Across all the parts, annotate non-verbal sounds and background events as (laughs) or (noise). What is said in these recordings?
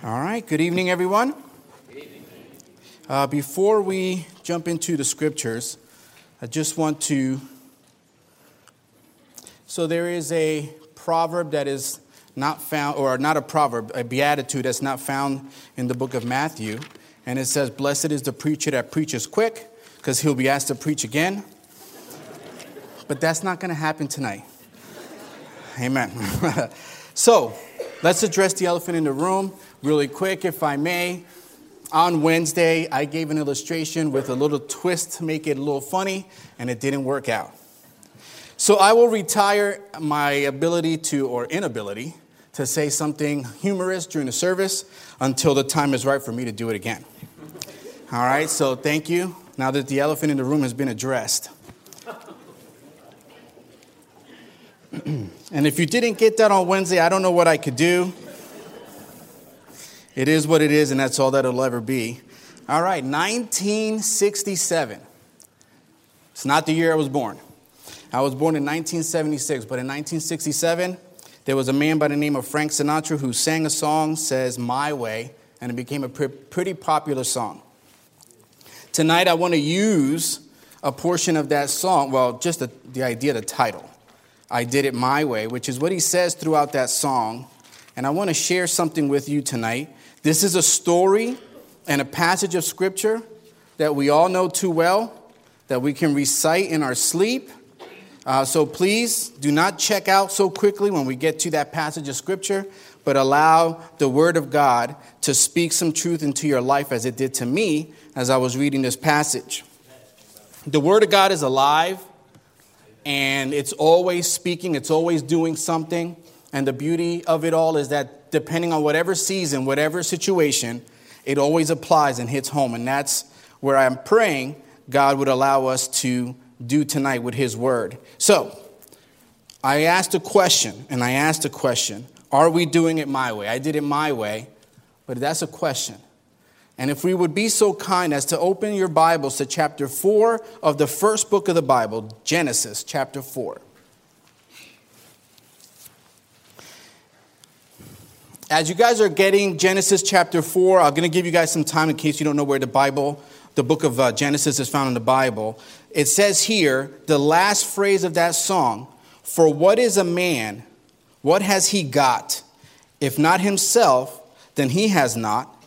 All right, good evening, everyone. Uh, before we jump into the scriptures, I just want to. So, there is a proverb that is not found, or not a proverb, a beatitude that's not found in the book of Matthew. And it says, Blessed is the preacher that preaches quick, because he'll be asked to preach again. But that's not going to happen tonight. Amen. (laughs) so, let's address the elephant in the room really quick, if I may. On Wednesday, I gave an illustration with a little twist to make it a little funny, and it didn't work out. So I will retire my ability to, or inability, to say something humorous during the service until the time is right for me to do it again. All right, so thank you. Now that the elephant in the room has been addressed. (clears throat) and if you didn't get that on Wednesday, I don't know what I could do. It is what it is, and that's all that it'll ever be. All right, 1967. It's not the year I was born. I was born in 1976, but in 1967, there was a man by the name of Frank Sinatra who sang a song, says My Way, and it became a pretty popular song. Tonight, I want to use a portion of that song, well, just the, the idea, the title. I Did It My Way, which is what he says throughout that song. And I want to share something with you tonight this is a story and a passage of scripture that we all know too well, that we can recite in our sleep. Uh, so please do not check out so quickly when we get to that passage of scripture, but allow the word of God to speak some truth into your life as it did to me as I was reading this passage. The word of God is alive and it's always speaking, it's always doing something. And the beauty of it all is that depending on whatever season, whatever situation, it always applies and hits home. And that's where I'm praying God would allow us to do tonight with His Word. So, I asked a question, and I asked a question Are we doing it my way? I did it my way, but that's a question. And if we would be so kind as to open your Bibles to chapter 4 of the first book of the Bible, Genesis chapter 4. As you guys are getting Genesis chapter 4, I'm going to give you guys some time in case you don't know where the Bible, the book of uh, Genesis is found in the Bible. It says here, the last phrase of that song, For what is a man? What has he got? If not himself, then he has not.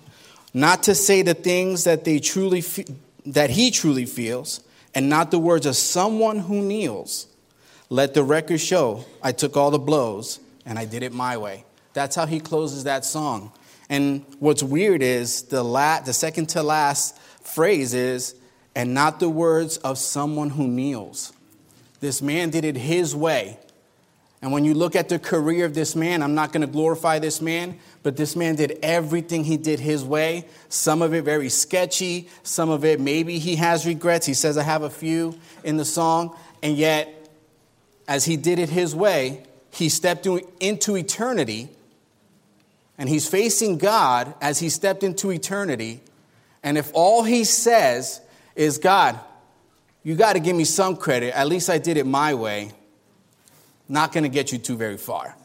Not to say the things that, they truly fe- that he truly feels, and not the words of someone who kneels. Let the record show I took all the blows and I did it my way. That's how he closes that song. And what's weird is the, la- the second to last phrase is, and not the words of someone who kneels. This man did it his way. And when you look at the career of this man, I'm not going to glorify this man, but this man did everything he did his way. Some of it very sketchy, some of it maybe he has regrets. He says, I have a few in the song. And yet, as he did it his way, he stepped into eternity and he's facing God as he stepped into eternity. And if all he says is, God, you got to give me some credit, at least I did it my way, not going to get you too very far.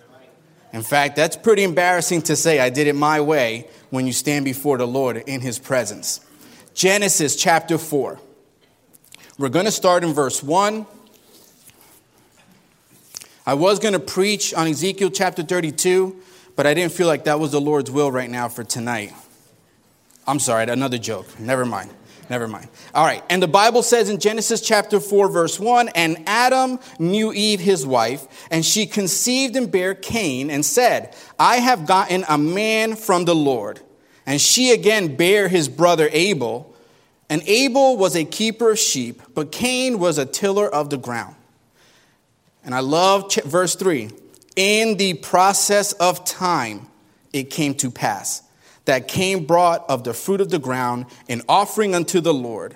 In fact, that's pretty embarrassing to say, I did it my way when you stand before the Lord in his presence. Genesis chapter 4. We're going to start in verse 1. I was going to preach on Ezekiel chapter 32, but I didn't feel like that was the Lord's will right now for tonight. I'm sorry, another joke. Never mind. Never mind. All right. And the Bible says in Genesis chapter 4, verse 1 And Adam knew Eve, his wife, and she conceived and bare Cain, and said, I have gotten a man from the Lord. And she again bare his brother Abel. And Abel was a keeper of sheep, but Cain was a tiller of the ground. And I love verse 3 in the process of time, it came to pass that Cain brought of the fruit of the ground an offering unto the Lord.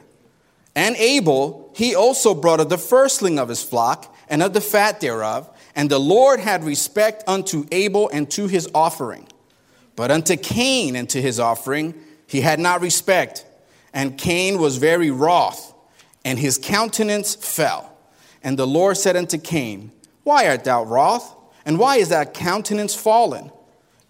And Abel, he also brought of the firstling of his flock and of the fat thereof. And the Lord had respect unto Abel and to his offering. But unto Cain and to his offering he had not respect. And Cain was very wroth, and his countenance fell. And the Lord said unto Cain, Why art thou wroth? And why is thy countenance fallen?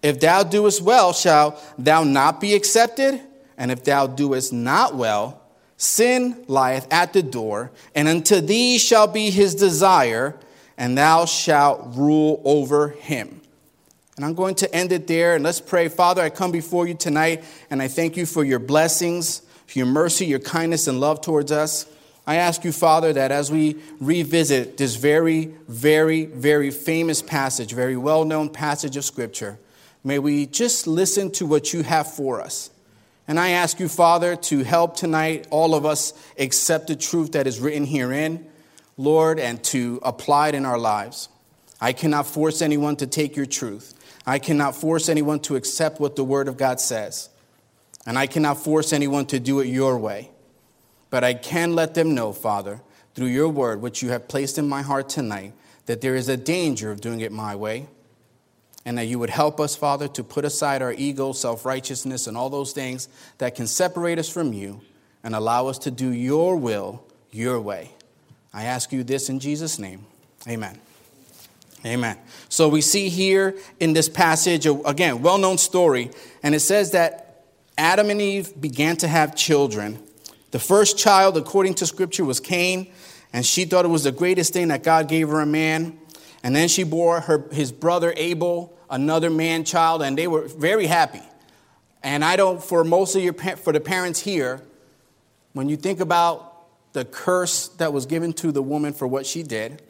If thou doest well, shall thou not be accepted? And if thou doest not well, sin lieth at the door, and unto thee shall be his desire, and thou shalt rule over him. And I'm going to end it there, and let's pray. Father, I come before you tonight, and I thank you for your blessings, for your mercy, your kindness, and love towards us. I ask you, Father, that as we revisit this very, very, very famous passage, very well known passage of Scripture, may we just listen to what you have for us. And I ask you, Father, to help tonight all of us accept the truth that is written herein, Lord, and to apply it in our lives. I cannot force anyone to take your truth. I cannot force anyone to accept what the Word of God says. And I cannot force anyone to do it your way. But I can let them know, Father, through your word, which you have placed in my heart tonight, that there is a danger of doing it my way. And that you would help us, Father, to put aside our ego, self righteousness, and all those things that can separate us from you and allow us to do your will your way. I ask you this in Jesus' name. Amen. Amen. So we see here in this passage, again, well known story, and it says that Adam and Eve began to have children. The first child, according to scripture, was Cain, and she thought it was the greatest thing that God gave her a man. And then she bore her, his brother Abel, another man child, and they were very happy. And I don't, for most of your, for the parents here, when you think about the curse that was given to the woman for what she did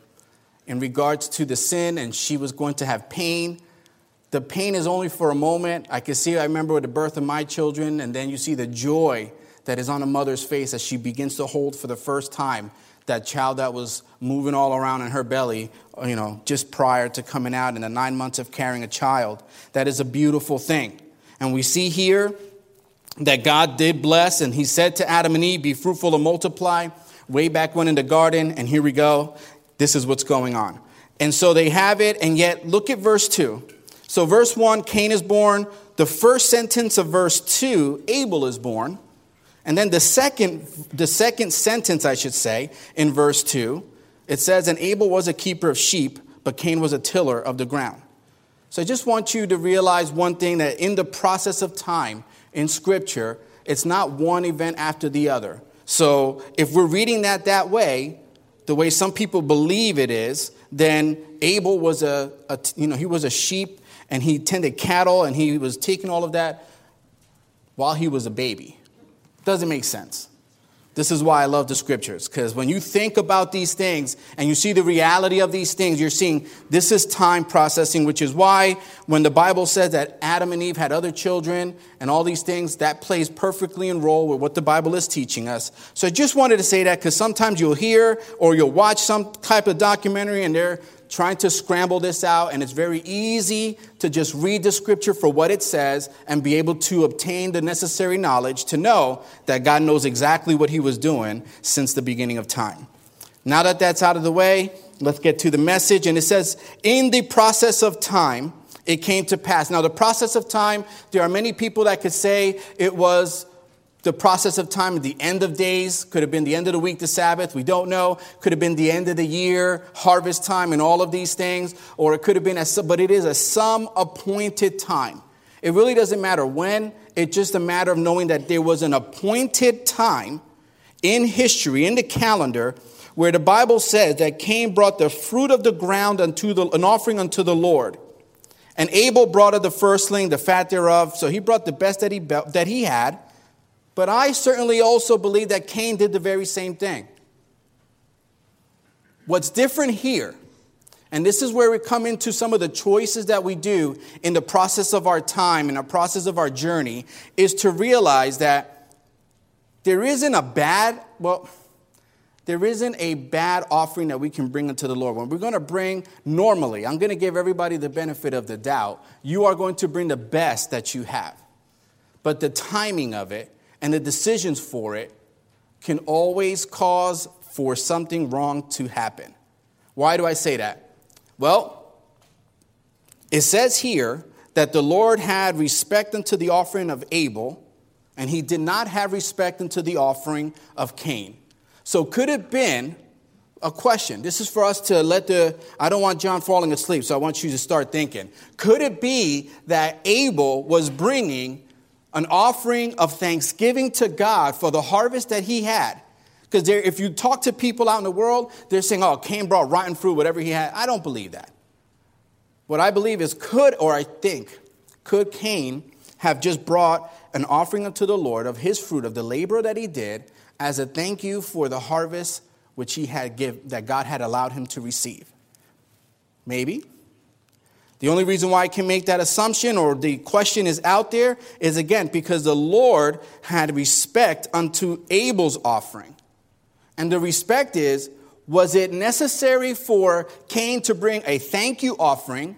in regards to the sin, and she was going to have pain. The pain is only for a moment. I can see, I remember with the birth of my children, and then you see the joy that is on a mother's face as she begins to hold for the first time that child that was moving all around in her belly, you know, just prior to coming out in the nine months of carrying a child. That is a beautiful thing. And we see here that God did bless, and He said to Adam and Eve, Be fruitful and multiply, way back when in the garden. And here we go. This is what's going on. And so they have it, and yet look at verse 2. So, verse 1, Cain is born. The first sentence of verse 2, Abel is born. And then the second, the second sentence, I should say, in verse 2, it says, And Abel was a keeper of sheep, but Cain was a tiller of the ground. So I just want you to realize one thing that in the process of time in Scripture, it's not one event after the other. So if we're reading that that way, the way some people believe it is, then Abel was a, a you know, he was a sheep and he tended cattle and he was taking all of that while he was a baby. Doesn't make sense. This is why I love the scriptures, because when you think about these things and you see the reality of these things, you're seeing this is time processing, which is why when the Bible says that Adam and Eve had other children and all these things, that plays perfectly in role with what the Bible is teaching us. So I just wanted to say that because sometimes you'll hear or you'll watch some type of documentary and they're trying to scramble this out, and it's very easy to just read the scripture for what it says and be able to obtain the necessary knowledge to know that God knows exactly what He was doing since the beginning of time. Now that that's out of the way, let's get to the message. And it says, In the process of time, it came to pass. Now, the process of time, there are many people that could say it was the process of time, the end of days, could have been the end of the week, the Sabbath, we don't know. Could have been the end of the year, harvest time, and all of these things. Or it could have been, a, but it is a some appointed time. It really doesn't matter when, it's just a matter of knowing that there was an appointed time in history, in the calendar, where the Bible says that Cain brought the fruit of the ground unto the, an offering unto the Lord. And Abel brought of the firstling, the fat thereof. So he brought the best that he, that he had. But I certainly also believe that Cain did the very same thing. What's different here, and this is where we come into some of the choices that we do in the process of our time, in the process of our journey, is to realize that there isn't a bad, well, there isn't a bad offering that we can bring unto the Lord. When we're going to bring normally, I'm going to give everybody the benefit of the doubt. You are going to bring the best that you have. But the timing of it and the decisions for it can always cause for something wrong to happen. Why do I say that? Well, it says here that the Lord had respect unto the offering of Abel, and he did not have respect unto the offering of Cain. So, could it been a question. This is for us to let the, I don't want John falling asleep, so I want you to start thinking. Could it be that Abel was bringing an offering of thanksgiving to God for the harvest that he had? Because if you talk to people out in the world, they're saying, oh, Cain brought rotten fruit, whatever he had. I don't believe that. What I believe is, could, or I think, could Cain have just brought an offering unto the Lord of his fruit, of the labor that he did, as a thank you for the harvest which he had that God had allowed him to receive? Maybe. The only reason why I can make that assumption or the question is out there is again because the Lord had respect unto Abel's offering. And the respect is was it necessary for Cain to bring a thank you offering?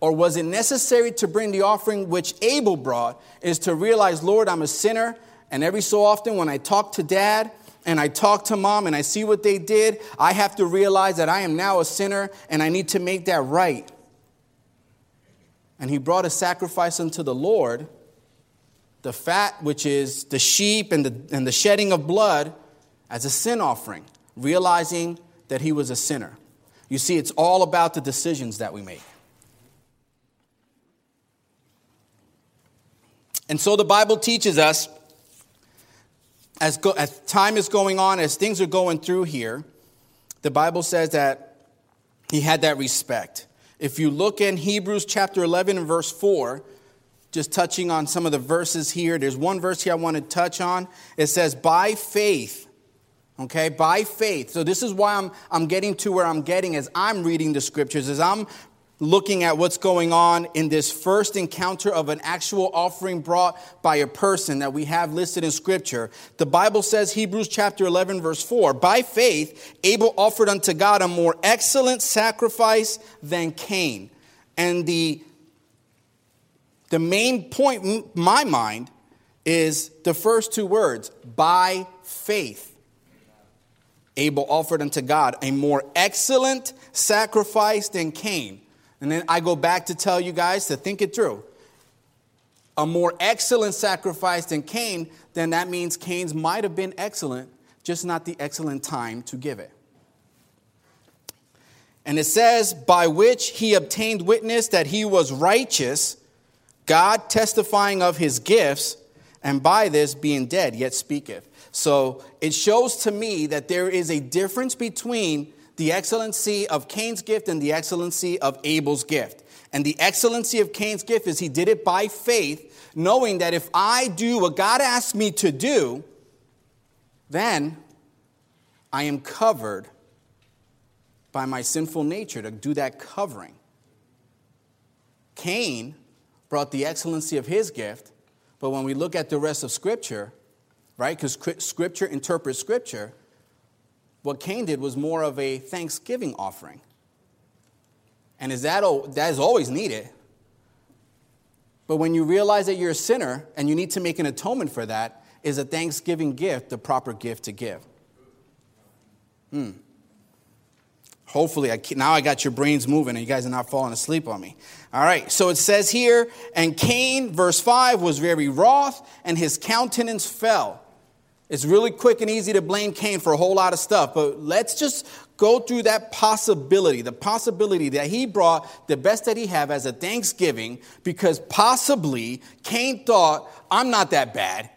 Or was it necessary to bring the offering which Abel brought? Is to realize, Lord, I'm a sinner. And every so often, when I talk to dad and I talk to mom and I see what they did, I have to realize that I am now a sinner and I need to make that right. And he brought a sacrifice unto the Lord, the fat, which is the sheep and the, and the shedding of blood, as a sin offering realizing that he was a sinner. You see, it's all about the decisions that we make. And so the Bible teaches us, as, go, as time is going on, as things are going through here, the Bible says that he had that respect. If you look in Hebrews chapter 11 and verse 4, just touching on some of the verses here, there's one verse here I want to touch on. It says, By faith, okay by faith so this is why i'm i'm getting to where i'm getting as i'm reading the scriptures as i'm looking at what's going on in this first encounter of an actual offering brought by a person that we have listed in scripture the bible says hebrews chapter 11 verse 4 by faith abel offered unto god a more excellent sacrifice than cain and the the main point in my mind is the first two words by faith Abel offered unto God a more excellent sacrifice than Cain. And then I go back to tell you guys to think it through. A more excellent sacrifice than Cain, then that means Cain's might have been excellent, just not the excellent time to give it. And it says, by which he obtained witness that he was righteous, God testifying of his gifts, and by this being dead, yet speaketh. So it shows to me that there is a difference between the excellency of Cain's gift and the excellency of Abel's gift. And the excellency of Cain's gift is he did it by faith, knowing that if I do what God asked me to do, then I am covered by my sinful nature to do that covering. Cain brought the excellency of his gift, but when we look at the rest of Scripture, right? Because Scripture interprets Scripture. What Cain did was more of a thanksgiving offering. And is that, that is always needed. But when you realize that you're a sinner and you need to make an atonement for that, is a thanksgiving gift the proper gift to give? Hmm. Hopefully, I, now I got your brains moving and you guys are not falling asleep on me. All right, so it says here, and Cain, verse 5, was very wroth and his countenance fell. It's really quick and easy to blame Cain for a whole lot of stuff, but let's just go through that possibility the possibility that he brought the best that he have as a thanksgiving because possibly Cain thought, I'm not that bad.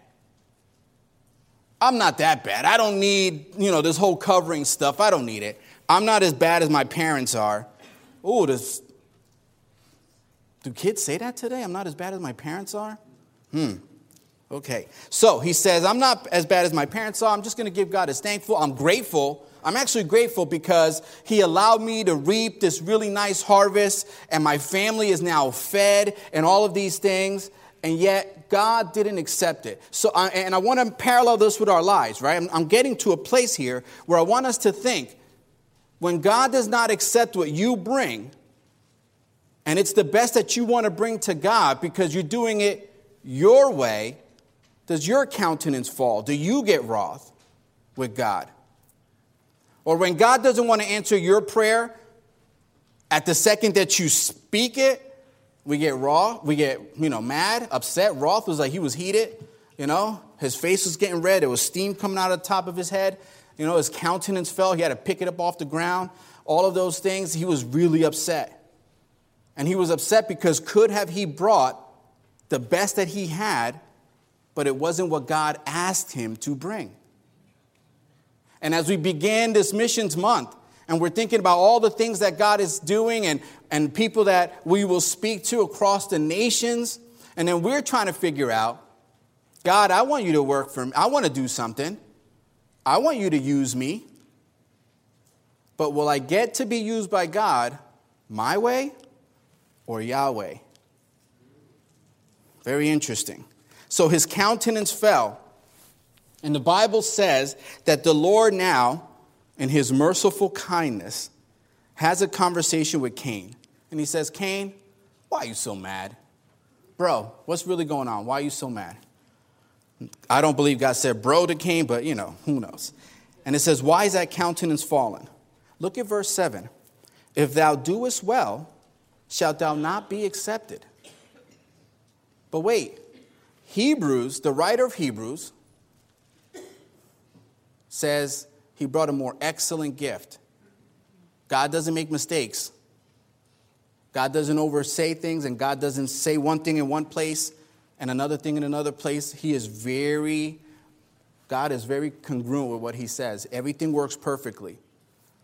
I'm not that bad. I don't need, you know, this whole covering stuff. I don't need it. I'm not as bad as my parents are. Oh, does do kids say that today? I'm not as bad as my parents are? Hmm. Okay. So he says, I'm not as bad as my parents are. I'm just going to give God his thankful. I'm grateful. I'm actually grateful because he allowed me to reap this really nice harvest, and my family is now fed, and all of these things. And yet, God didn't accept it. So, and I want to parallel this with our lives, right? I'm, I'm getting to a place here where I want us to think when God does not accept what you bring, and it's the best that you want to bring to God because you're doing it your way, does your countenance fall? Do you get wroth with God? Or when God doesn't want to answer your prayer, at the second that you speak it, we get raw, we get, you know, mad, upset. Wroth was like he was heated, you know, his face was getting red, there was steam coming out of the top of his head. You know, his countenance fell. He had to pick it up off the ground. All of those things, he was really upset. And he was upset because could have he brought the best that he had, but it wasn't what God asked him to bring. And as we began this missions month, and we're thinking about all the things that God is doing and, and people that we will speak to across the nations, and then we're trying to figure out God, I want you to work for me. I want to do something. I want you to use me. But will I get to be used by God my way or Yahweh? Very interesting. So his countenance fell. And the Bible says that the Lord now, in his merciful kindness, has a conversation with Cain. And he says, Cain, why are you so mad? Bro, what's really going on? Why are you so mad? I don't believe God said bro to Cain, but you know, who knows? And it says, Why is that countenance fallen? Look at verse 7. If thou doest well, shalt thou not be accepted. But wait, Hebrews, the writer of Hebrews, says he brought a more excellent gift. God doesn't make mistakes. God doesn't oversay things, and God doesn't say one thing in one place and another thing in another place. He is very, God is very congruent with what he says. Everything works perfectly.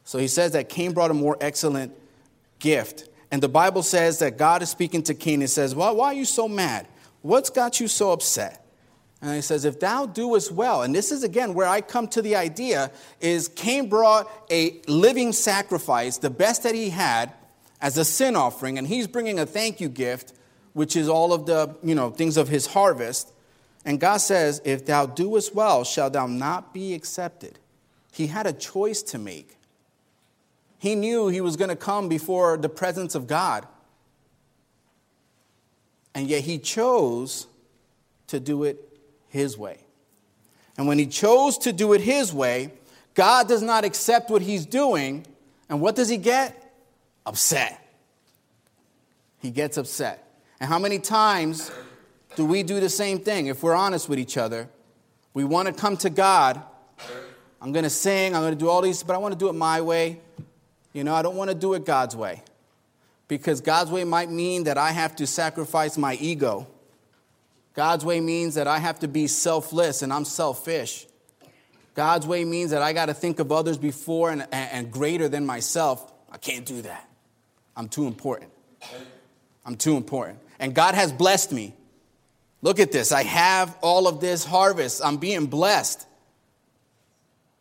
So he says that Cain brought a more excellent gift. And the Bible says that God is speaking to Cain and says, well, Why are you so mad? What's got you so upset? And he says, If thou doest well, and this is again where I come to the idea, is Cain brought a living sacrifice, the best that he had, as a sin offering, and he's bringing a thank you gift which is all of the you know things of his harvest. And God says, If thou doest well, shall thou not be accepted. He had a choice to make. He knew he was going to come before the presence of God. And yet he chose to do it his way. And when he chose to do it his way, God does not accept what he's doing. And what does he get? Upset. He gets upset. And how many times do we do the same thing if we're honest with each other? We want to come to God. I'm going to sing, I'm going to do all these, but I want to do it my way. You know, I don't want to do it God's way. Because God's way might mean that I have to sacrifice my ego. God's way means that I have to be selfless and I'm selfish. God's way means that I got to think of others before and, and, greater than myself. I can't do that. I'm too important. I'm too important and God has blessed me. Look at this. I have all of this harvest. I'm being blessed.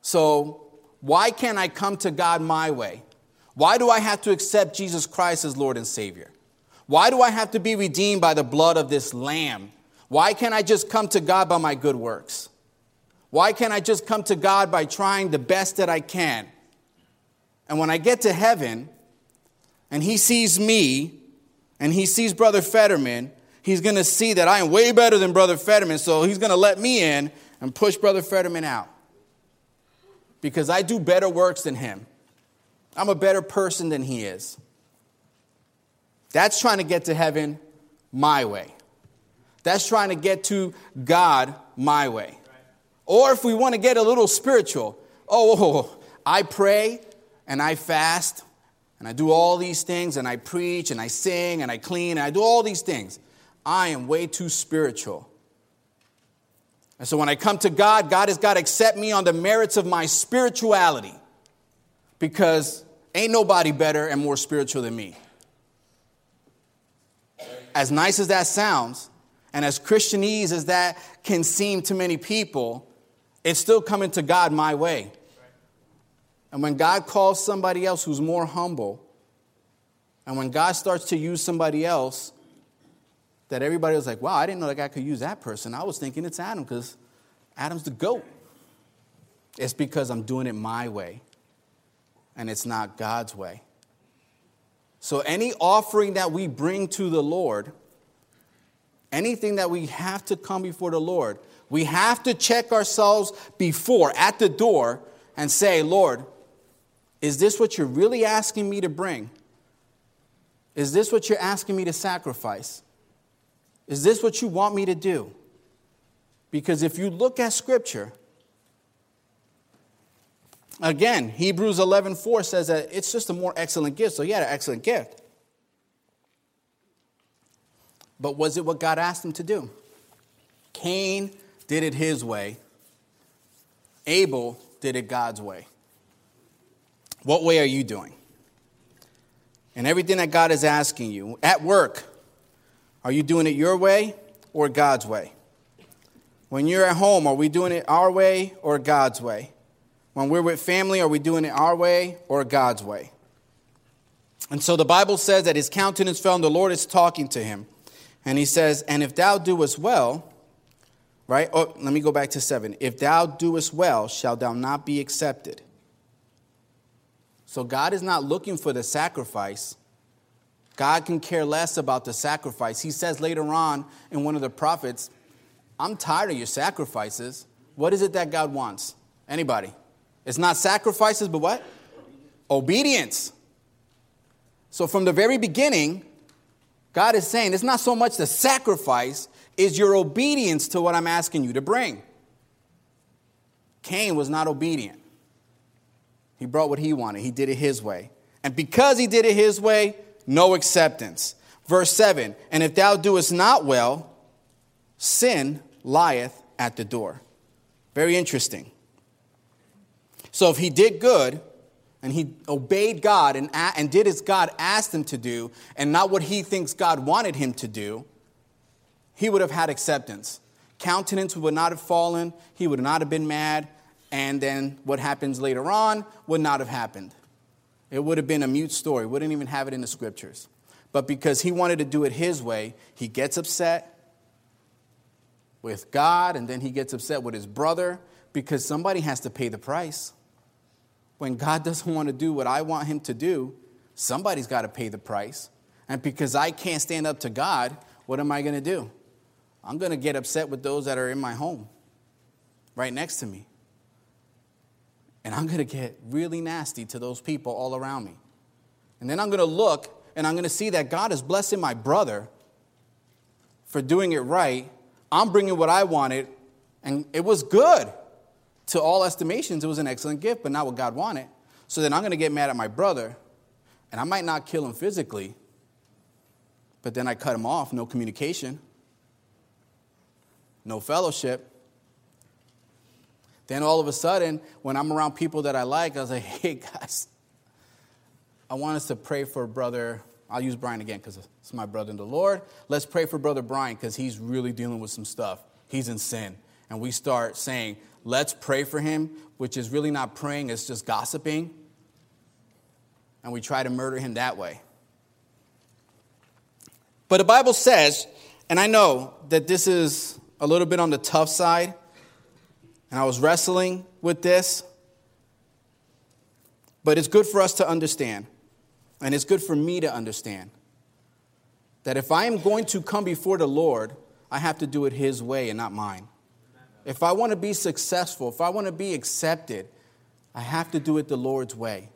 So, why can't I come to God my way? Why do I have to accept Jesus Christ as Lord and Savior? Why do I have to be redeemed by the blood of this lamb? Why can't I just come to God by my good works? Why can't I just come to God by trying the best that I can? And when I get to heaven and He sees me and he sees Brother Fetterman, he's going to see that I am way better than Brother Fetterman, so he's going to let me in and push Brother Fetterman out. Because I do better works than him. I'm a better person than he is. That's trying to get to heaven my way. That's trying to get to God my way. Or if we want to get a little spiritual, oh, I pray and I fast and I do all these things and I preach and I sing and I clean and I do all these things. I am way too spiritual. And so when I come to God, God has got to accept me on the merits of my spirituality because ain't nobody better and more spiritual than me. As nice as that sounds, and as Christianese as that can seem to many people, it's still coming to God my way. And when God calls somebody else who's more humble, and when God starts to use somebody else, that everybody was like, wow, I didn't know that God could use that person. I was thinking it's Adam because Adam's the goat. It's because I'm doing it my way and it's not God's way. So, any offering that we bring to the Lord, anything that we have to come before the Lord, we have to check ourselves before at the door and say, Lord, is this what you're really asking me to bring? Is this what you're asking me to sacrifice? Is this what you want me to do? Because if you look at Scripture, Again, Hebrews 11 4 says that it's just a more excellent gift. So he had an excellent gift. But was it what God asked him to do? Cain did it his way, Abel did it God's way. What way are you doing? And everything that God is asking you at work, are you doing it your way or God's way? When you're at home, are we doing it our way or God's way? When we're with family, are we doing it our way or God's way? And so the Bible says that his countenance fell and the Lord is talking to him. And he says, And if thou doest well, right? Oh, let me go back to seven. If thou doest well, shalt thou not be accepted. So God is not looking for the sacrifice. God can care less about the sacrifice. He says later on in one of the prophets, I'm tired of your sacrifices. What is it that God wants? Anybody? It's not sacrifices, but what? Obedience. So from the very beginning, God is saying it's not so much the sacrifice, is your obedience to what I'm asking you to bring. Cain was not obedient. He brought what he wanted, he did it his way. And because he did it his way, no acceptance. Verse 7 And if thou doest not well, sin lieth at the door. Very interesting. So if he did good, and he obeyed God and, and did as God asked him to do, and not what he thinks God wanted him to do, he would have had acceptance. Countenance would not have fallen, he would not have been mad, and then what happens later on would not have happened. It would have been a mute story, wouldn't even have it in the scriptures. But because he wanted to do it his way, he gets upset with God, and then he gets upset with his brother because somebody has to pay the price. When God (laughs) doesn't want to do what I want him to do, somebody's got to pay the price. And because I can't stand up to God, what am I going to do? I'm going to get upset with those that are in my home, right next to me. And I'm going to get really nasty to those people all around me. And then I'm going to look and I'm going to see that God is blessing my brother for doing it right. I'm bringing what I wanted, and it was good to all estimations, it was an excellent gift, but not what God wanted. So then I'm going to get mad at my brother, and I might not kill him physically, but then I cut him off, no communication, no fellowship. Then all of a sudden, when I'm around people that I like, I was like, (laughs) hey guys, I want us to pray for brother. I'll use Brian again because it's my brother in the Lord. Let's pray for brother Brian because he's really dealing with some stuff. He's in sin. And we start saying, let's pray for him, which is really not praying, it's just gossiping. And we try to murder him that way. But the Bible says, and I know that this is a little bit on the tough side, and I was wrestling with this, but it's good for us to understand, and it's good for me to understand that if I am going to come before the Lord, I have to do it His way and not mine. If I want to be successful, if I want to be accepted, I have to do it the Lord's way.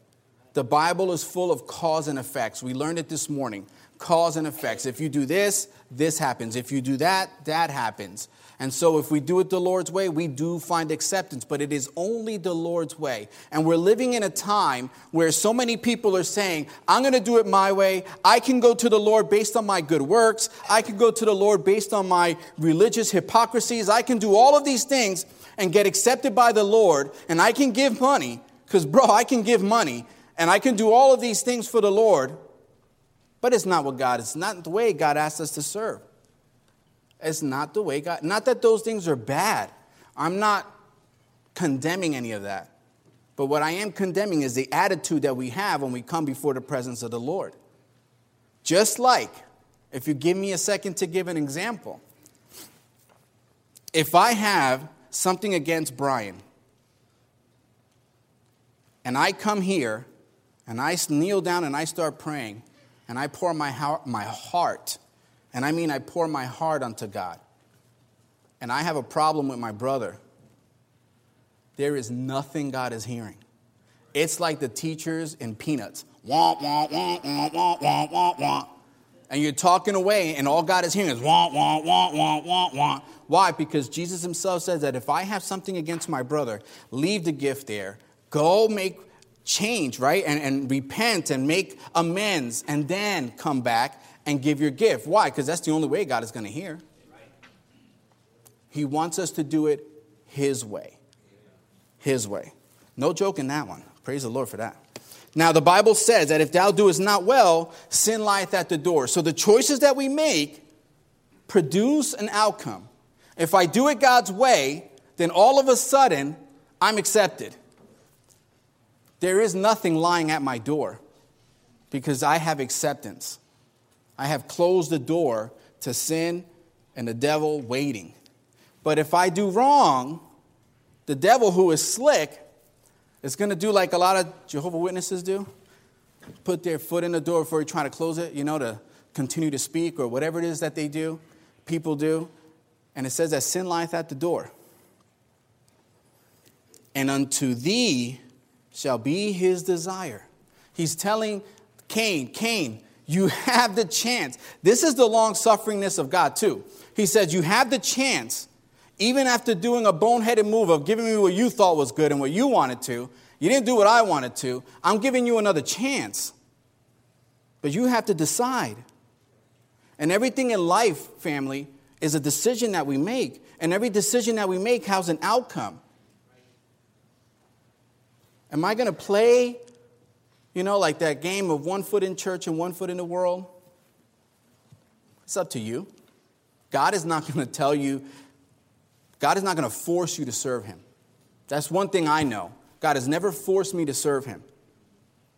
The Bible is full of cause and effects. We learned it this morning cause and effects. If you do this, this happens. If you do that, that happens. And so, if we do it the Lord's way, we do find acceptance, but it is only the Lord's way. And we're living in a time where so many people are saying, I'm going to do it my way. I can go to the Lord based on my good works. I can go to the Lord based on my religious hypocrisies. I can do all of these things and get accepted by the Lord. And I can give money, because, bro, I can give money. And I can do all of these things for the Lord. But it's not what God, it's not the way God asks us to serve. It's not the way God, not that those things are bad. I'm not condemning any of that. But what I am condemning is the attitude that we have when we come before the presence of the Lord. Just like, if you give me a second to give an example, if I have something against Brian, and I come here and I kneel down and I start praying, and I pour my heart, my heart and I mean, I pour my heart unto God, and I have a problem with my brother, there is nothing God is hearing. It's like the teachers in Peanuts. Wah, wah, wah, wah, wah, wah, wah, wah. And you're talking away, and all God is hearing is wah, wah, wah, wah, wah, wah. Why? Because Jesus himself says that if I have something against my brother, leave the gift there, Go make change, right? And, and repent and make amends and then come back and give your gift. Why? Because that's the only way God is going to hear. He wants us to do it His way. His way. No joke in that one. Praise the Lord for that. Now, the Bible says that if thou doest not well, sin lieth at the door. So the choices that we make produce an outcome. If I do it God's way, then all of a sudden, I'm accepted. There is nothing lying at my door because I have acceptance. I have closed the door to sin and the devil waiting. But if I do wrong, the devil, who is slick, is going to do like a lot of Jehovah Witnesses do put their foot in the door before you try to close it, you know, to continue to speak or whatever it is that they do, people do. And it says that sin lieth at the door. And unto thee shall be his desire. He's telling Cain, Cain, you (laughs) have the chance. This is the long sufferingness of God, too. He says, You have the chance, even after doing a boneheaded move of giving me what you thought was good and what you wanted to. You didn't do what I wanted to. I'm giving you another chance. But you have to decide. And everything in life, family, is a decision that we make. And every decision that we make has an outcome. Am I going to play you know, like that game of one foot in church and one foot in the world? It's up to you. God is not going to tell you, God is not going to force you to serve Him. That's one thing I know. God has never forced me to serve Him,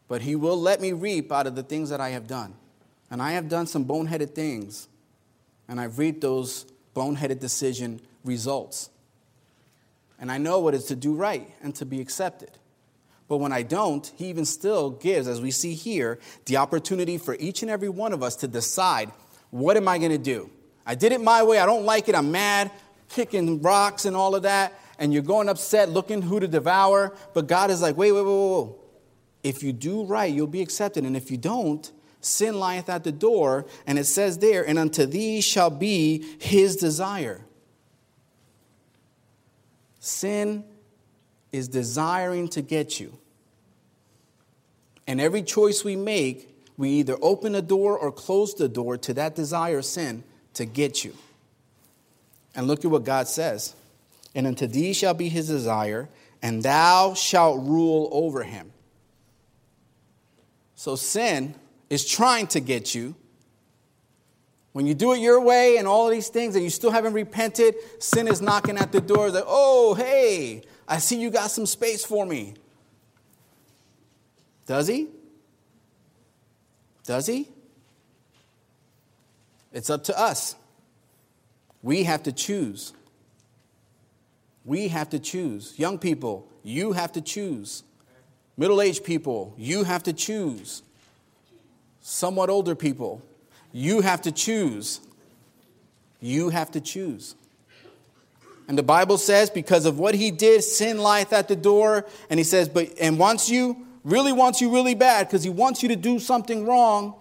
but He will let me reap out of the things that I have done. And I have done some boneheaded things, and I've reaped those boneheaded decision results. And I know what is to do right and to be accepted. But when I don't, he even still gives, as we see here, the opportunity for each and every one of us to decide what am I going to do? I did it my way. I don't like it. I'm mad, kicking rocks and all of that. And you're going upset, looking who to devour. But God is like, wait, wait, wait, wait, wait. If you do right, you'll be accepted. And if you don't, sin lieth at the door. And it says there, and unto thee shall be his desire. Sin is desiring to get you. And every choice we make, we either open the door or close the door to that desire sin to get you. And look at what God says. And unto thee shall be his desire, and thou shalt rule over him. So sin is trying to get you. When you do it your way and all of these things and you still haven't repented, sin is knocking at the door. Like, oh, hey, I see you got some space for me. Does he? Does he? It's up to us. We have to choose. We have to choose. Young people, you have to choose. Middle aged people, you have to choose. Somewhat older people, you have to choose. You have to choose. And the Bible says, because of what he did, sin lieth at the door. And he says, but and wants you, really wants you really bad, because he wants you to do something wrong.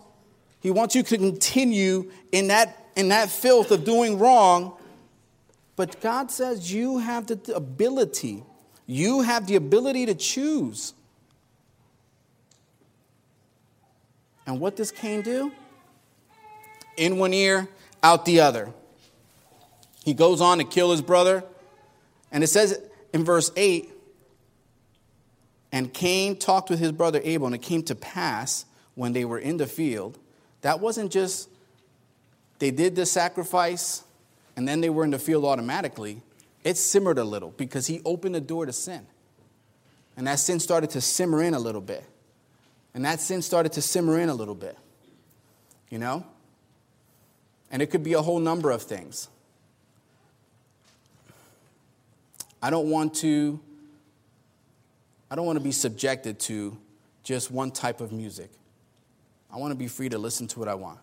He wants you to continue in that in that filth of doing wrong. But God says you have the ability. You have the ability to choose. And what does Cain do? In one ear, out the other. He goes on to kill his brother. And it says in verse 8 And Cain talked with his brother Abel, and it came to pass when they were in the field. That wasn't just they did the sacrifice and then they were in the field automatically. It simmered a little because he opened the door to sin. And that sin started to simmer in a little bit. And that sin started to simmer in a little bit. You know? And it could be a whole number of things. I don't want to I don't want to be subjected to just one type of music. I want to be free to listen to what I want.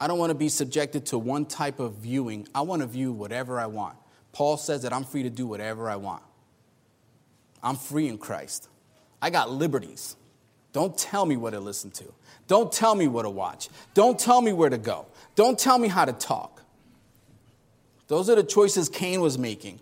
I don't want to be subjected to one type of viewing. I want to view whatever I want. Paul says that I'm free to do whatever I want. I'm free in Christ. I got liberties. Don't tell me what to listen to. Don't tell me what to watch. Don't tell me where to go. Don't tell me how to talk. Those are the choices Cain was making.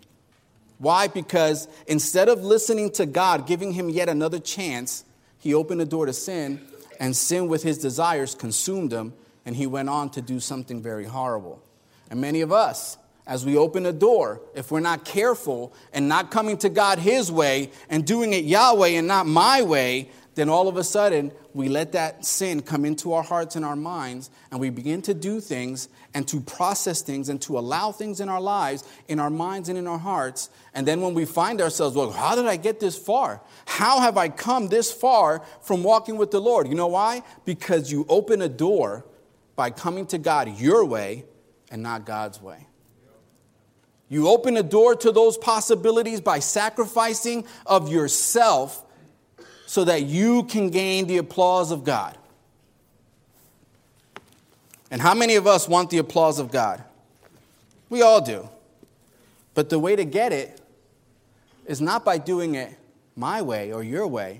Why? Because instead of listening to God, giving him yet another chance, he opened the door to sin, and sin with his desires consumed him, and he went on to do something very horrible. And many of us, as we open a door, if we're not careful and not coming to God His way and doing it Yahweh and not my way, then all of a sudden we let that sin come into our hearts and our minds, and we begin to do things and to process things and to allow things in our lives, in our minds and in our hearts. And then when we find ourselves, well, how did I get this far? How have I come this far from walking with the Lord? You know why? Because you open a door by coming to God your way and not God's way. You open a door to those possibilities by sacrificing of yourself so that you can gain the applause of God. And how many of us want the applause of God? We all do. But the way to get it is not by doing it my way or your way,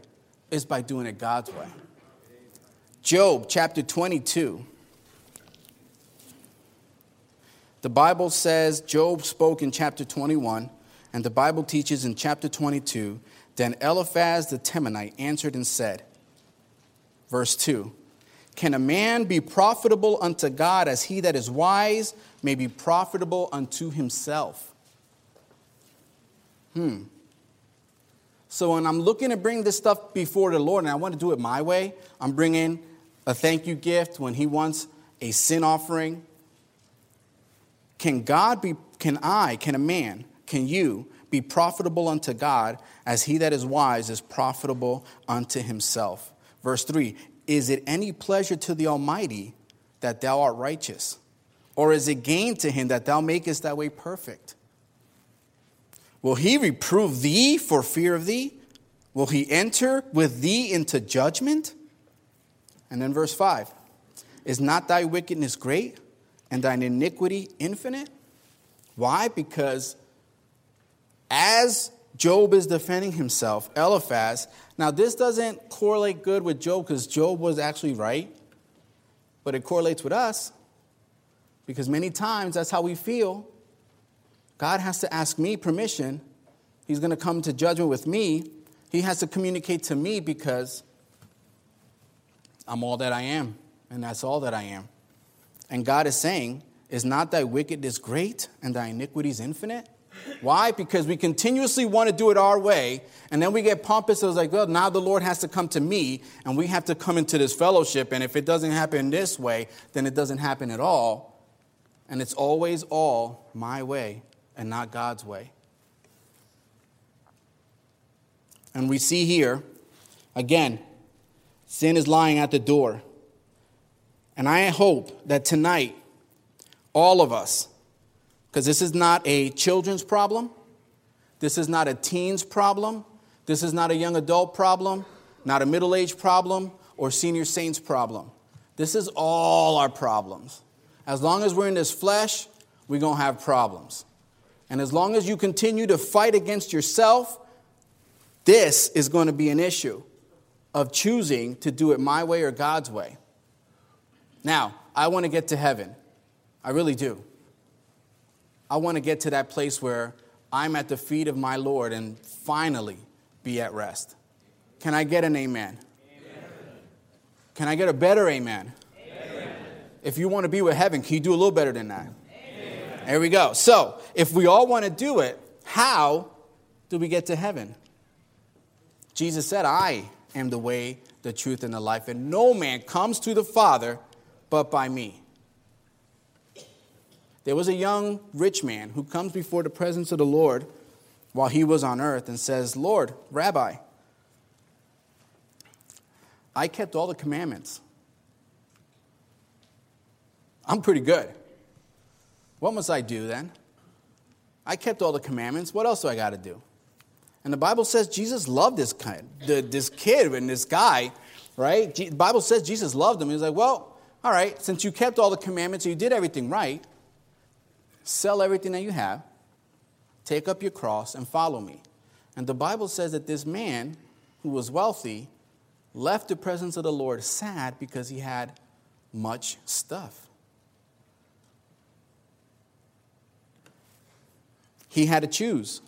is by doing it God's way. Job chapter 22. The Bible says, Job spoke in chapter 21, and the Bible teaches in chapter 22 then Eliphaz the Temanite answered and said, verse 2 Can a man be profitable unto God as he that is wise may be profitable unto himself? Hmm. So when I'm looking to bring this stuff before the Lord and I want to do it my way, I'm bringing a thank you gift when he wants a sin offering. Can God be, can I, can a man, can you be profitable unto God as he that is wise is profitable unto himself. Verse 3 Is it any pleasure to the Almighty that thou art righteous? Or is it gain to him that thou makest thy way perfect? Will he reprove thee for fear of thee? Will he enter with thee into judgment? And then verse 5 Is not thy wickedness great and thine iniquity infinite? Why? Because as Job is defending himself, Eliphaz. Now, this doesn't correlate good with Job because Job was actually right, but it correlates with us because many times that's how we feel. God has to ask me permission. He's going to come to judgment with me. He has to communicate to me because I'm all that I am, and that's all that I am. And God is saying, Is not thy wickedness great and thy iniquities infinite? Why? Because we continuously want to do it our way, and then we get pompous. It was like, well, now the Lord has to come to me, and we have to come into this fellowship. And if it doesn't happen this way, then it doesn't happen at all. And it's always all my way and not God's way. And we see here, again, sin is lying at the door. And I hope that tonight, all of us, because this is not a children's problem. This is not a teen's problem. This is not a young adult problem, not a middle aged problem, or senior saints problem. This is all our problems. As long as we're in this flesh, we're going to have problems. And as long as you continue to fight against yourself, this is going to be an issue of choosing to do it my way or God's way. Now, I want to get to heaven. I really do. I want to get to that place where I'm at the feet of my Lord and finally be at rest. Can I get an amen? amen. Can I get a better amen? amen? If you want to be with heaven, can you do a little better than that? Amen. There we go. So, if we all want to do it, how do we get to heaven? Jesus said, I am the way, the truth, and the life, and no man comes to the Father but by me. There was a young rich man who comes before the presence of the Lord while he was on earth and says, Lord, Rabbi, I kept all the commandments. I'm pretty good. What must I do then? I kept all the commandments. What else do I got to do? And the Bible says Jesus loved this kid, this kid and this guy, right? The Bible says Jesus loved him. He's like, well, all right, since you kept all the commandments, you did everything right, Sell everything that you have, take up your cross, and follow me. And the Bible says that this man who was wealthy left the presence of the Lord sad because he had much stuff. He had to choose.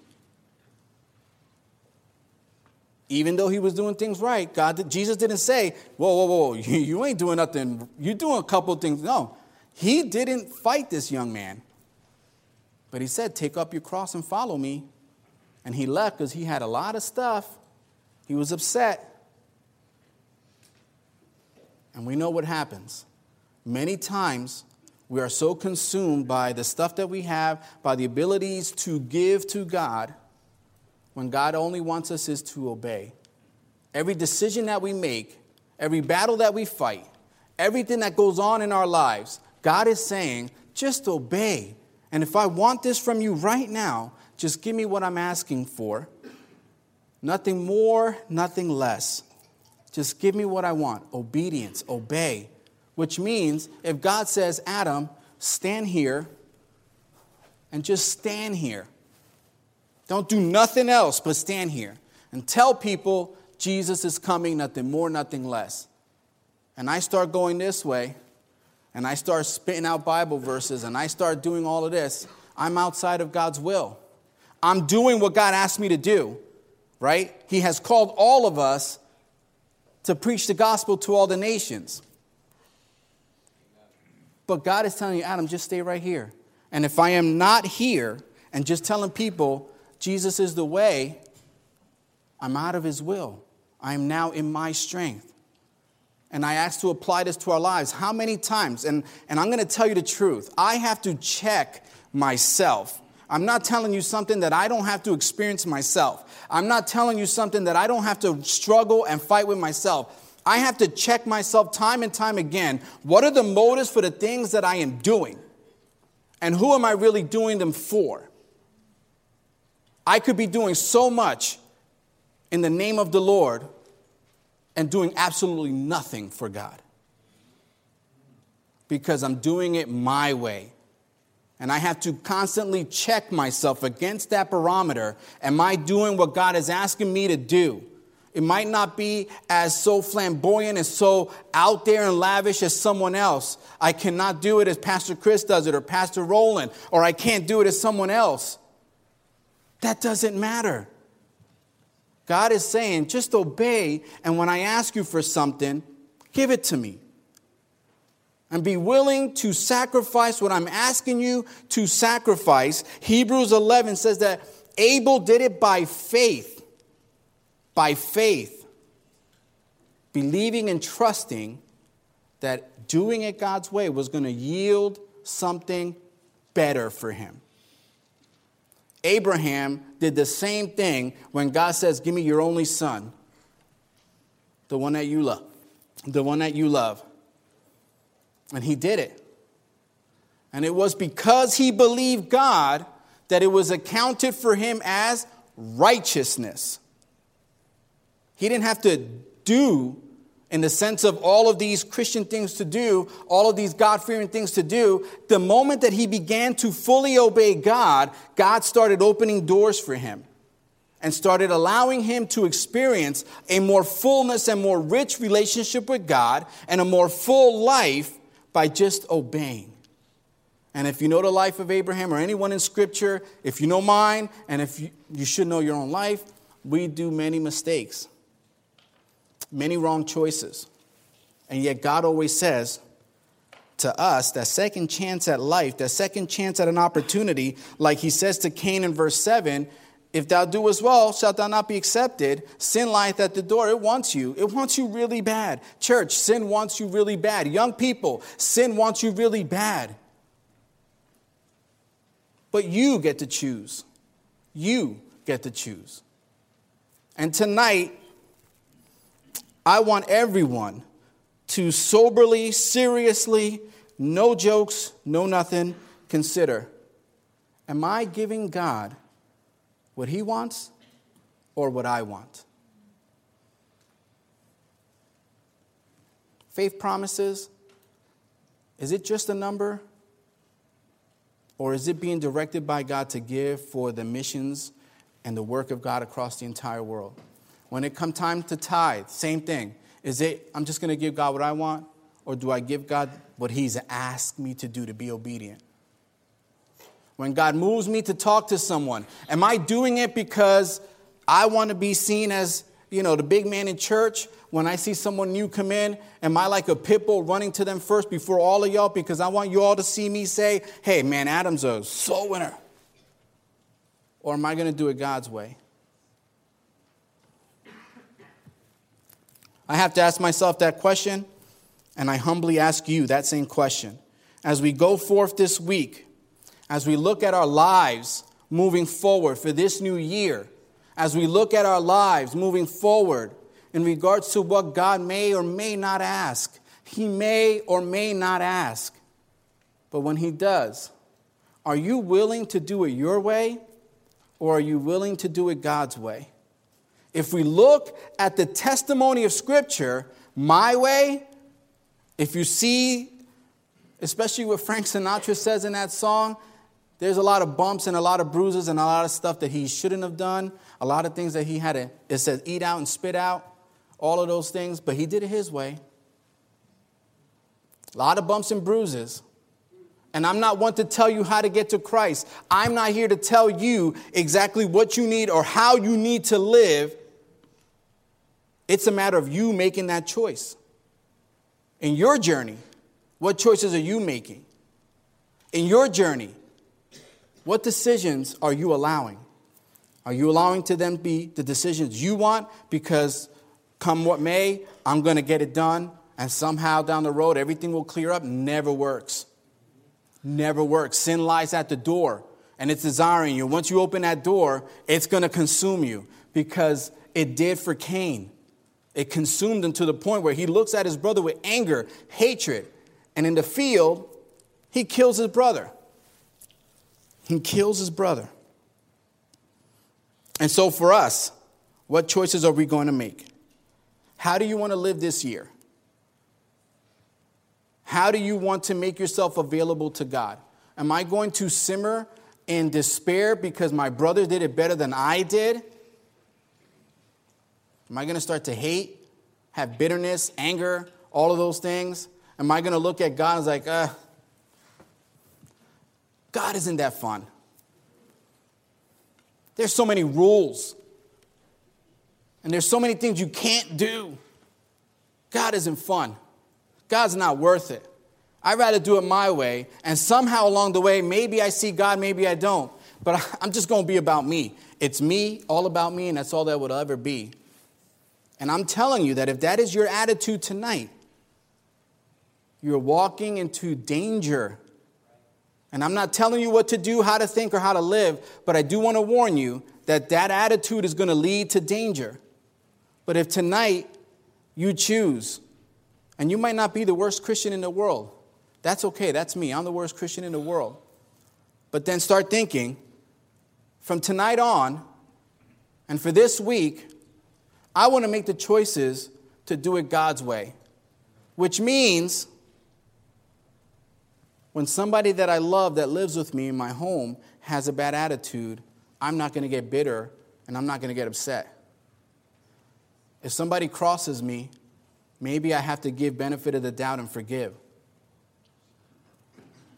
Even though he was doing things right, God, Jesus didn't say, whoa, whoa, whoa, (laughs) you, ain't doing nothing. You're doing a couple things. No, he didn't fight this young man. But he said, take up your cross and follow me. And he left because he had a lot of stuff. He was upset. And we know what happens. Many times, we are so consumed by the stuff that we have, by the abilities to give to God, when God only wants us is to obey. Every decision that we make, every battle that we fight, everything that goes on in our lives, God is saying, just obey. And if I want this from you right now, just give me what I'm asking for. Nothing more, nothing less. Just give me what I want obedience, obey. Which means if God says, Adam, stand here, and just stand here. Don't do nothing else but stand here and tell people Jesus is coming, nothing more, nothing less. And I start going this way, and I start spitting out Bible verses, and I start doing all of this, I'm outside of God's will. I'm doing what God asked me to do, right? He has called all of us to preach the gospel to all the nations. But God is telling you, Adam, just stay right here. And if I am not here and just telling people Jesus is the way, I'm out of his will. I am now in my strength. And I ask to apply this to our lives. How many times? And, and I'm going to tell you the truth. I have to check myself. I'm not telling you something that I don't have to experience myself. I'm not telling you something that I don't have to struggle and fight with myself. I have to check myself time and time again. What are the motives for the things that I am doing? And who am I really doing them for? I could be doing so much in the name of the Lord and doing absolutely nothing for God because I'm doing it my way. And I have to constantly check myself against that barometer. Am I doing what God is asking me to do? It might not be as so flamboyant and so out there and lavish as someone else. I cannot do it as Pastor Chris does it or Pastor Roland, or I can't do it as someone else. That doesn't matter. God is saying, just obey, and when I ask you for something, give it to me and be willing to sacrifice what I'm asking you to sacrifice. Hebrews 11 says that Abel did it by faith. By faith. Believing and trusting that doing it God's way was going to yield something better for him. Abraham did the same thing when God says, Give me your only son, the one that you love. The one that you love. And he did it. And it was because he believed God that it was accounted for him as righteousness. He didn't have to do, in the sense of all of these Christian things to do, all of these God fearing things to do. The moment that he began to fully obey God, God started opening doors for him and started allowing him to experience a more fullness and more rich relationship with God and a more full life by just obeying. And if you know the life of Abraham or anyone in Scripture, if you know mine, and if you, you should know your own life, we do many mistakes, many wrong choices. And yet, God always says to us that second chance at life, that second chance at an opportunity, like He says to Cain in verse 7 if thou doest well, shalt thou not be accepted. Sin lieth at the door. It wants you. It wants you really bad. Church, sin wants you really bad. Young people, sin wants you really bad. But you get to choose. You get to choose. And tonight, I want everyone to soberly, seriously, no jokes, no nothing, consider Am I giving God what he wants or what I want. Faith promises is it just a number? Or is it being directed by God to give for the missions and the work of God across the entire world? When it comes time to tithe, same thing. Is it, I'm just going to give God what I want? Or do I give God what He's asked me to do to be obedient? When God moves me to talk to someone, am I doing it because I want to be seen as, you know, the big man in church, when I see someone new come in, am I like a pit bull running to them first before all of y'all because I want you all to see me say, hey, man, Adam's a soul winner? Or am I going to do it God's way? I have to ask myself that question, and I humbly ask you that same question. As we go forth this week, as we look at our lives moving forward for this new year, as we look at our lives moving forward in regards to what God may or may not ask. He may or may not ask. But when He does, are you willing to do it your way or are you willing to do it God's way? If we look at the testimony of Scripture, my way, if you see, especially what Frank Sinatra says in that song, there's a lot of bumps and a lot of bruises and a lot of stuff that he shouldn't have done, a lot of things that he had to, it says, eat out and spit out, all of those things, but he did it his way. A lot of bumps and bruises. And I'm not one to tell you how to get to Christ. I'm not here to tell you exactly what you need or how you need to live. It's a matter of you making that choice. In your journey, what choices are you making? In your journey, what decisions are you allowing? Are you allowing to them be the decisions you want because come what may, I'm going to get it done and somehow down the road everything will clear up? Never works. Never works. Sin lies at the door and it's desiring you. Once you open that door, it's going to consume you because it did for Cain. It consumed him to the point where he looks at his brother with anger, hatred, and in the field, he kills his brother. He kills his brother. And so, for us, what choices are we going to make? How do you want to live this year? How do you want to make yourself available to God? Am I going to simmer in despair because my brother did it better than I did? Am I going to start to hate, have bitterness, anger, all of those things? Am I going to look at God and like, uh, God isn't that fun. There's so many rules. And there's so many things you can't do. God isn't fun. God's not worth it. I'd rather do it my way. And somehow along the way, maybe I see God, maybe I don't. But (laughs) I'm just going to be about me. It's me, all about me, and that's all that would ever be. And I'm telling you that if that is your attitude tonight, you're walking into danger and I'm not telling you what to do, how to think, or how to live, but I do want to warn you that that attitude is going to lead to danger. But if tonight you choose, and you might not be the worst Christian in the world, that's okay. That's me. I'm the worst Christian in the world. But then start thinking from tonight on, and for this week, I want to make the choices to do it God's way, which means when somebody that I love that lives with me in my home has a bad attitude, I'm not going to get bitter and I'm not going to get upset. If somebody crosses me, maybe I have to give benefit of the doubt and forgive.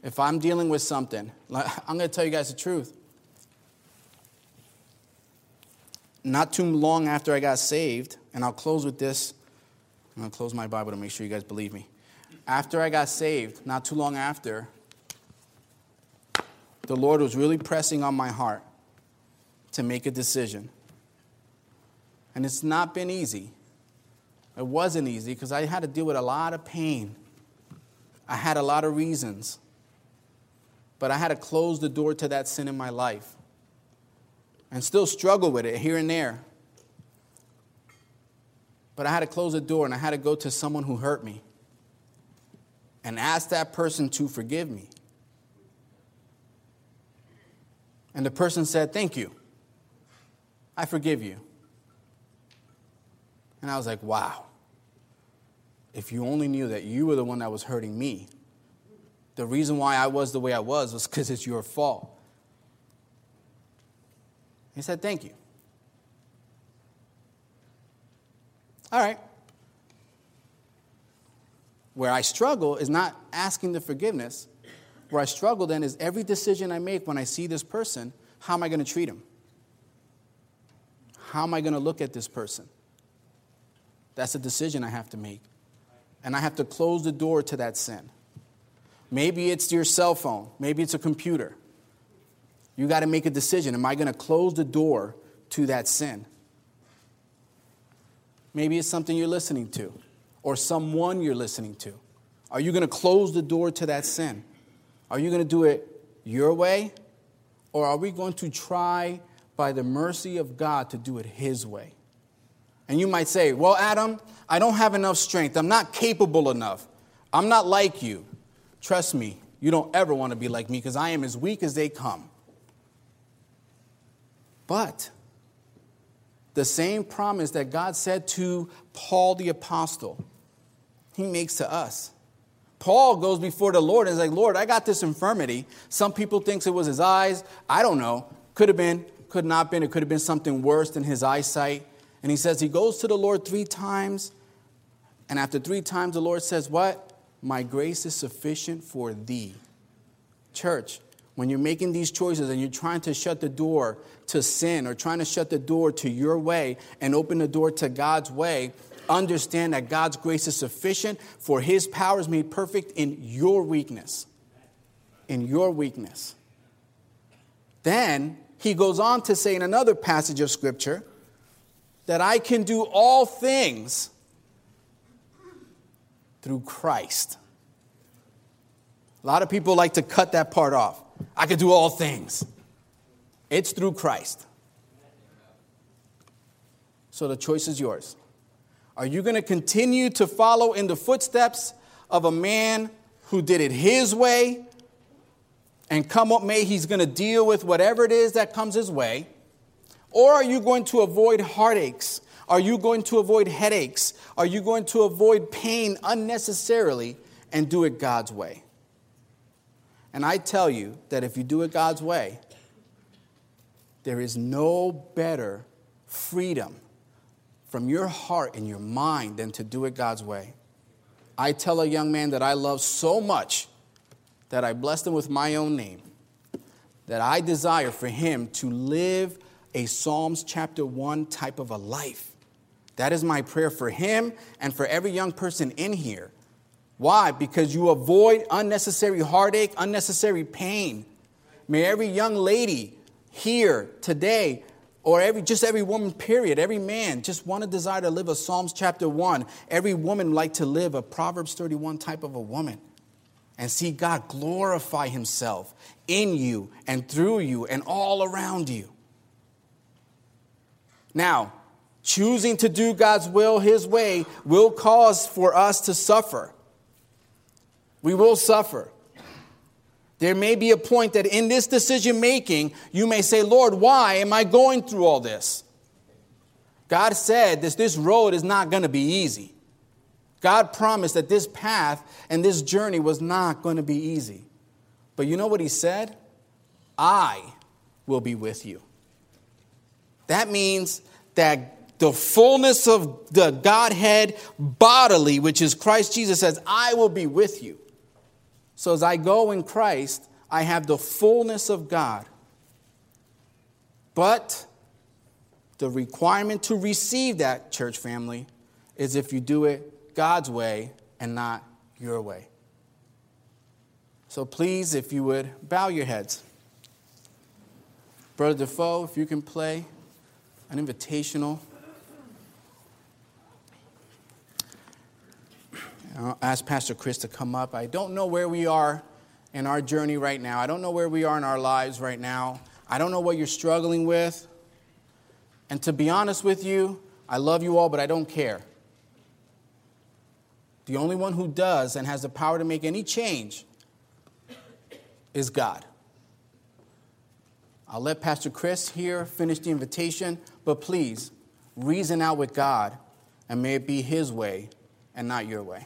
If I'm dealing with something, (laughs) I'm going to tell you guys the truth. Not too long after I got saved, and I'll close with this. I'm going to close my Bible to make sure you guys believe me after I got saved, not too long after, the Lord was really pressing on my heart to make a decision. And it's not been easy. It wasn't easy because I had to deal with a lot of pain. I had a lot of reasons. But I had to close the door to that sin in my life and still struggle with it here and there. But I had to close the door and I had to go to someone who hurt me and ask that person to forgive me. And the person said, Thank you. I forgive you. And I was like, Wow. If you only knew that you were the one that was hurting me, the reason why I was the way I was was because it's your fault. He said, Thank you. All right. Where I struggle is not asking the forgiveness. Where I struggle then is every decision I make when I see this person, how am I going to treat him? How am I going to look at this person? That's a decision I have to make. And I have to close the door to that sin. Maybe it's your cell phone, maybe it's a computer. You got to make a decision. Am I going to close the door to that sin? Maybe it's something you're listening to or someone you're listening to. Are you going to close the door to that sin? Are you going to do it your way? Or are we going to try by the mercy of God to do it His way? And you might say, Well, Adam, I don't have enough strength. I'm not capable enough. I'm not like you. Trust me, you don't ever want to be like me because I am as weak as they come. But the same promise that God said to Paul the apostle, he makes to us. Paul goes before the Lord and is like, Lord, I got this infirmity. Some people thinks it was his eyes. I don't know. Could have been, could not have been. It could have been something worse than his eyesight. And he says he goes to the Lord three times. And after three times, the Lord says, What? My grace is sufficient for thee. Church, when you're making these choices and you're trying to shut the door to sin or trying to shut the door to your way and open the door to God's way, understand that God's grace is sufficient, for his power is made perfect in your weakness. In your weakness. Then he goes on to say in another passage of scripture that I can do all things through Christ. A lot of people like to cut that part off. I can do all things. It's through Christ. So the choice is yours. Are you going to continue to follow in the footsteps of a man who did it his way? And come what may, he's going to deal with whatever it is that comes his way? Or are you going to avoid heartaches? Are you going to avoid headaches? Are you going to avoid pain unnecessarily and do it God's way? And I tell you that if you do it God's way, there is no better freedom from your heart and your mind than to do it God's way. I tell a young man that I love so much that I blessed him with my own name, that I desire for him to live a Psalms chapter 1 type of a life. That is my prayer for him and for every young person in here. Why? Because you avoid unnecessary heartache, unnecessary pain. May every young lady here today or every just every woman period every man just want to desire to live a psalms chapter 1 every woman like to live a proverbs 31 type of a woman and see god glorify himself in you and through you and all around you now choosing to do god's will his way will cause for us to suffer we will suffer there may be a point that in this decision making, you may say, Lord, why am I going through all this? God said this, this road is not going to be easy. God promised that this path and this journey was not going to be easy. But you know what He said? I will be with you. That means that the fullness of the Godhead bodily, which is Christ Jesus, says, I will be with you. So as I go in Christ, I have the fullness of God. But the requirement to receive that, church family, is if you do it God's way and not your way. So please, if you would, bow your heads. Brother Defoe, if you can play an invitational. I'll ask Pastor Chris to come up. I don't know where we are in our journey right now. I don't know where we are in our lives right now. I don't know what you're struggling with. And to be honest with you, I love you all, but I don't care. The only one who does and has the power to make any change is God. I'll let Pastor Chris here finish the invitation, but please reason out with God and may it be His way and not your way.